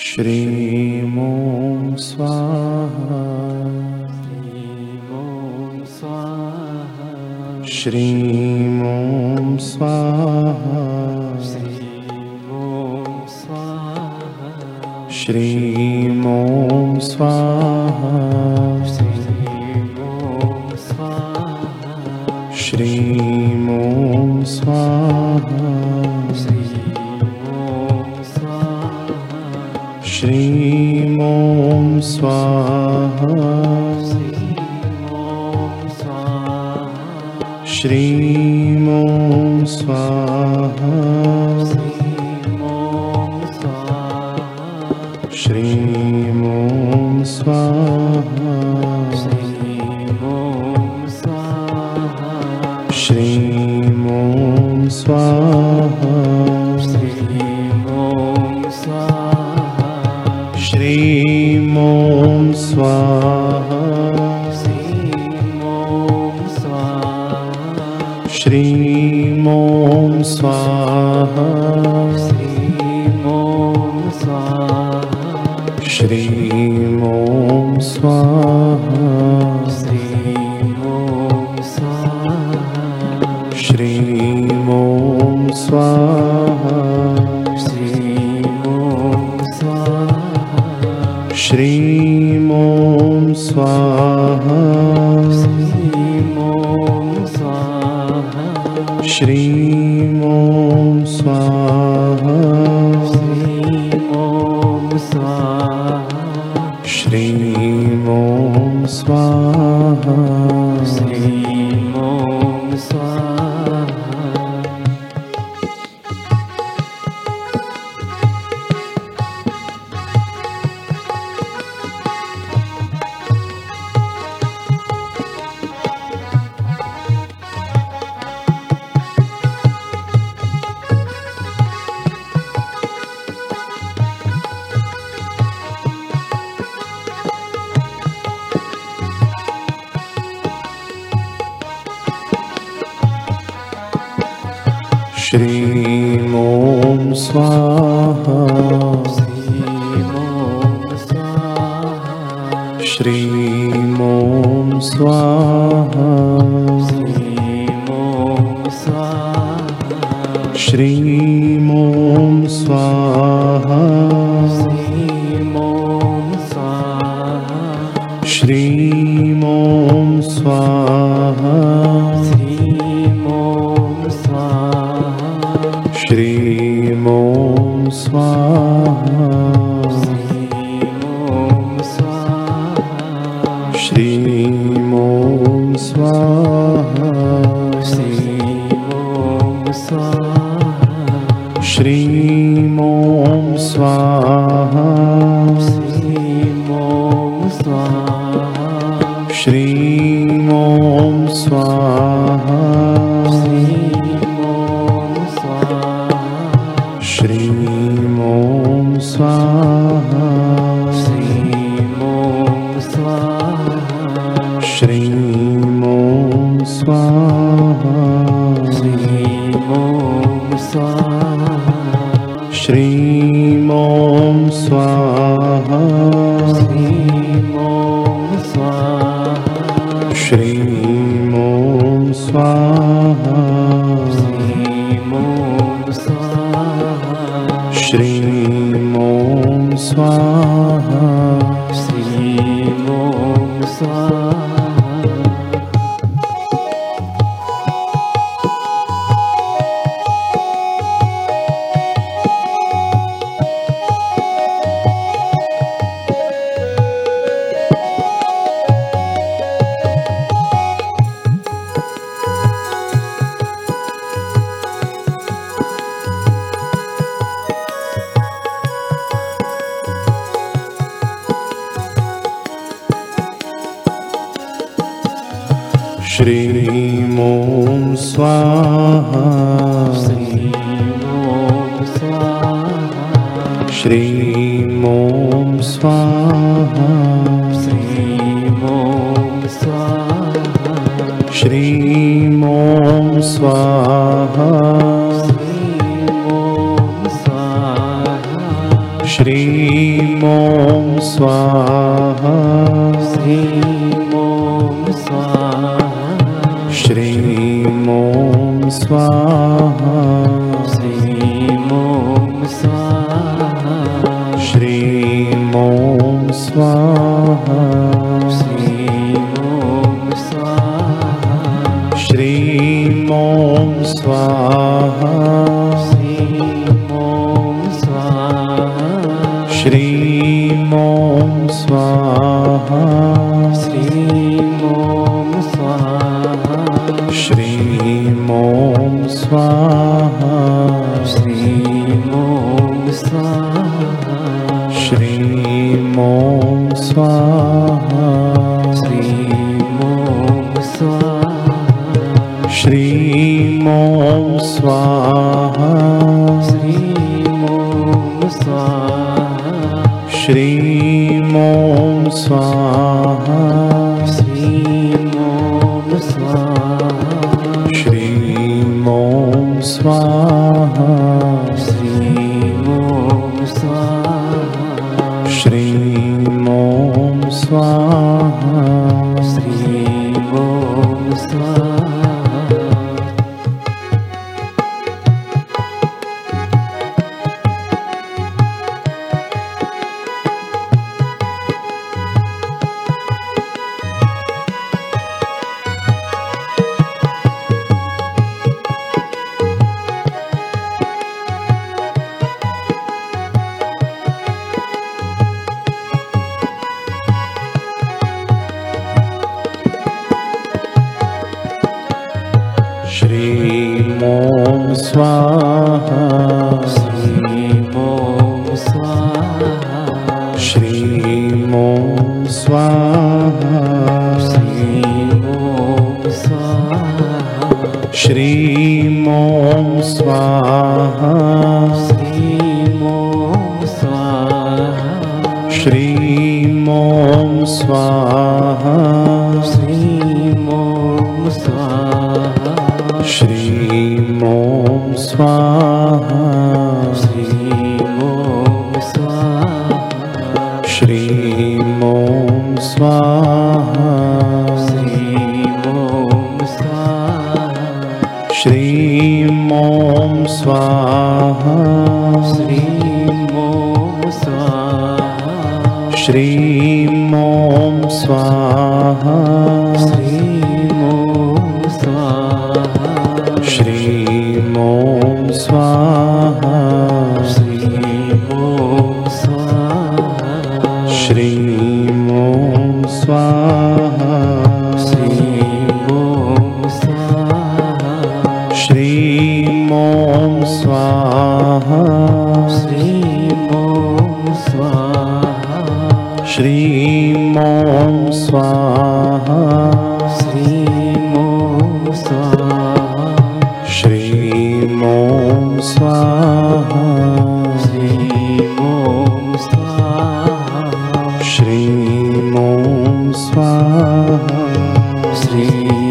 श्रीमों स्वाहा। श्रीमों स्वाहा। श्रीमों स्वाहा। श्रीमों स्वाहा। श्रीमों स्वाहा। श्रीमों स्वाहा। श्रीमों स्वाहा। श्रीमों स्वाहा। श्रीमों स्वाहा। श्री स्वाहाी। स्वाहा। श्री स्वाहा। स्वा श्री स्वाहा। ॐ स्वाहा। श्रीं स्वाहा। श्रीं श्री ॐ स्वाहा स्वा श्री स्वाहा स्वा श्रीं स्वाहा श्री श्रीमों स्वाहा। श्रीमों स्वाहा श्रीमों स्वाहा। श्रीमों स्वाहा श्रीमों स्वाहा। श्रीमों स्वाहा श्रीमों स्वाहा श्रीमों स्वाहा। श्रीमों स्वाहा। श्रीमों स्वाहा। श्रीमों स्वाहा। श्रीमों स्वाहा। श्रीमों स्वाहा। श्रीमों स्वाहा। श्रीमों स्वाहा। श्रीमों स्वाहा। श्रीमों स्वाहा। श्रीमों स्वाहा। स्वाहा स्वाहा। श्रीमों स्वाहा। श्रीमों स्वाहा। श्रीमों स्वाहा। श्रीमों स्वाहा। श्रीमों स्वाहा। श्री स्वाहा। श्रीं ॐ स्वाहा। श्रीं ॐ स्वाहा श्रीमो स्वाहा। स्वाहा श्रीमो स्वाहा। स्वा श्री स्वाहा। स्वा श्रीमो श्री